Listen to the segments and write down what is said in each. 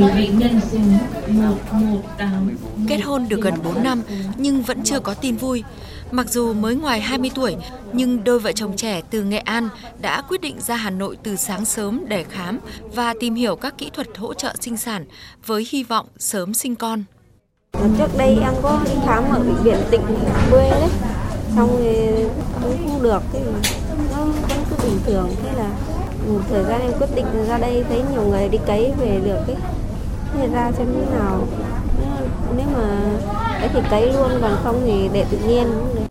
mời bệnh nhân số 118. Kết hôn được gần 4 năm nhưng vẫn chưa có tin vui. Mặc dù mới ngoài 20 tuổi, nhưng đôi vợ chồng trẻ từ Nghệ An đã quyết định ra Hà Nội từ sáng sớm để khám và tìm hiểu các kỹ thuật hỗ trợ sinh sản với hy vọng sớm sinh con. Trước đây em có đi khám ở bệnh viện tỉnh quê đấy, xong thì cũng không được, thì nó vẫn cứ bình thường. Thế là một thời gian em quyết định ra đây thấy nhiều người đi cấy về được ấy, thế ra xem như nào. Nếu mà đấy thì cấy luôn, còn không thì để tự nhiên cũng được.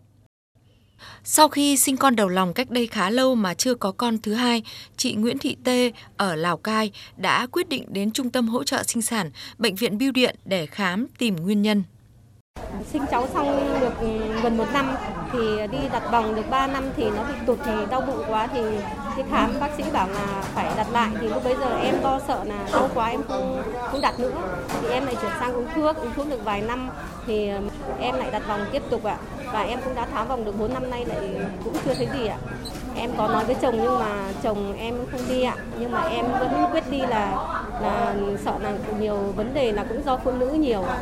Sau khi sinh con đầu lòng cách đây khá lâu mà chưa có con thứ hai, chị Nguyễn Thị Tê ở Lào Cai đã quyết định đến Trung tâm Hỗ trợ Sinh sản Bệnh viện Bưu Điện để khám tìm nguyên nhân. Sinh cháu xong được gần một năm thì đi đặt vòng được 3 năm thì nó bị tụt thì đau bụng quá thì đi khám bác sĩ bảo là phải đặt lại. Thì lúc bấy giờ em lo sợ là đau quá, em không không đặt nữa. Thì em lại chuyển sang uống thuốc uống thuốc được vài năm thì ờ, em lại đặt vòng tiếp tục ạ. Và em cũng đã tháo vòng được 4 năm nay lại cũng chưa thấy gì ạ. Em có nói với chồng nhưng mà chồng em không đi ạ. Nhưng mà em vẫn quyết đi là là sợ là nhiều vấn đề là cũng do phụ nữ nhiều ạ.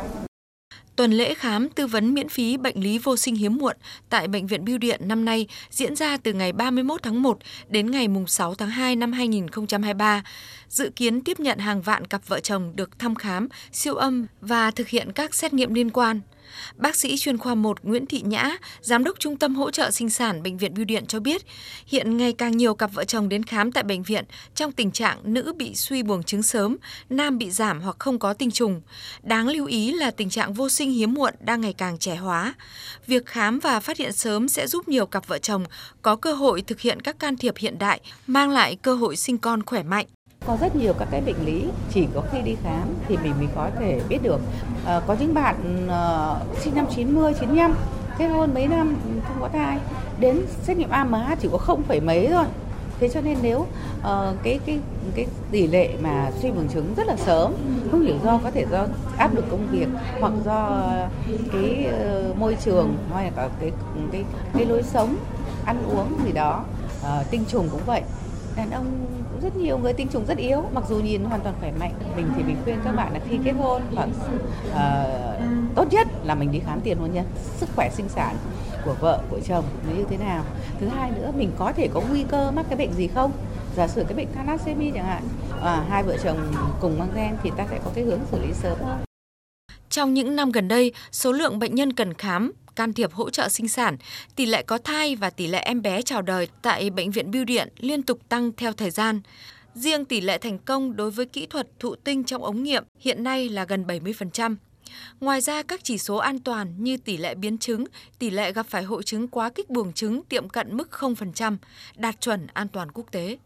Tuần lễ khám tư vấn miễn phí bệnh lý vô sinh hiếm muộn tại Bệnh viện Bưu Điện năm nay diễn ra từ ngày 31 tháng 1 đến ngày 6 tháng 2 năm 2023. Dự kiến tiếp nhận hàng vạn cặp vợ chồng được thăm khám, siêu âm và thực hiện các xét nghiệm liên quan. Bác sĩ chuyên khoa 1 Nguyễn Thị Nhã, Giám đốc Trung tâm Hỗ trợ Sinh sản Bệnh viện Bưu Điện cho biết, hiện ngày càng nhiều cặp vợ chồng đến khám tại bệnh viện trong tình trạng nữ bị suy buồng trứng sớm, nam bị giảm hoặc không có tinh trùng. Đáng lưu ý là tình trạng vô sinh hiếm muộn đang ngày càng trẻ hóa. Việc khám và phát hiện sớm sẽ giúp nhiều cặp vợ chồng có cơ hội thực hiện các can thiệp hiện đại, mang lại cơ hội sinh con khỏe mạnh có rất nhiều các cái bệnh lý chỉ có khi đi khám thì mình mới có thể biết được. À, có những bạn uh, sinh năm 90 95 kết hôn mấy năm không có thai. Đến xét nghiệm AMH chỉ có không phẩy mấy thôi. Thế cho nên nếu uh, cái cái cái tỷ lệ mà suy buồng trứng rất là sớm không hiểu do có thể do áp lực công việc hoặc do cái uh, môi trường hoặc là cái cái cái lối sống ăn uống gì đó uh, tinh trùng cũng vậy đàn ông cũng rất nhiều người tinh trùng rất yếu. Mặc dù nhìn hoàn toàn khỏe mạnh mình thì mình khuyên các bạn là khi kết hôn hoặc uh, ờ, tốt nhất là mình đi khám tiền hôn nhân. Sức khỏe sinh sản của vợ của chồng nó như thế nào. Thứ hai nữa mình có thể có nguy cơ mắc cái bệnh gì không? Giả sử cái bệnh thalassemia chẳng hạn à, hai vợ chồng cùng mang gen thì ta sẽ có cái hướng xử lý sớm hơn. Trong những năm gần đây, số lượng bệnh nhân cần khám can thiệp hỗ trợ sinh sản, tỷ lệ có thai và tỷ lệ em bé chào đời tại bệnh viện Bưu điện liên tục tăng theo thời gian. Riêng tỷ lệ thành công đối với kỹ thuật thụ tinh trong ống nghiệm hiện nay là gần 70%. Ngoài ra, các chỉ số an toàn như tỷ lệ biến chứng, tỷ lệ gặp phải hội chứng quá kích buồng trứng tiệm cận mức 0%, đạt chuẩn an toàn quốc tế.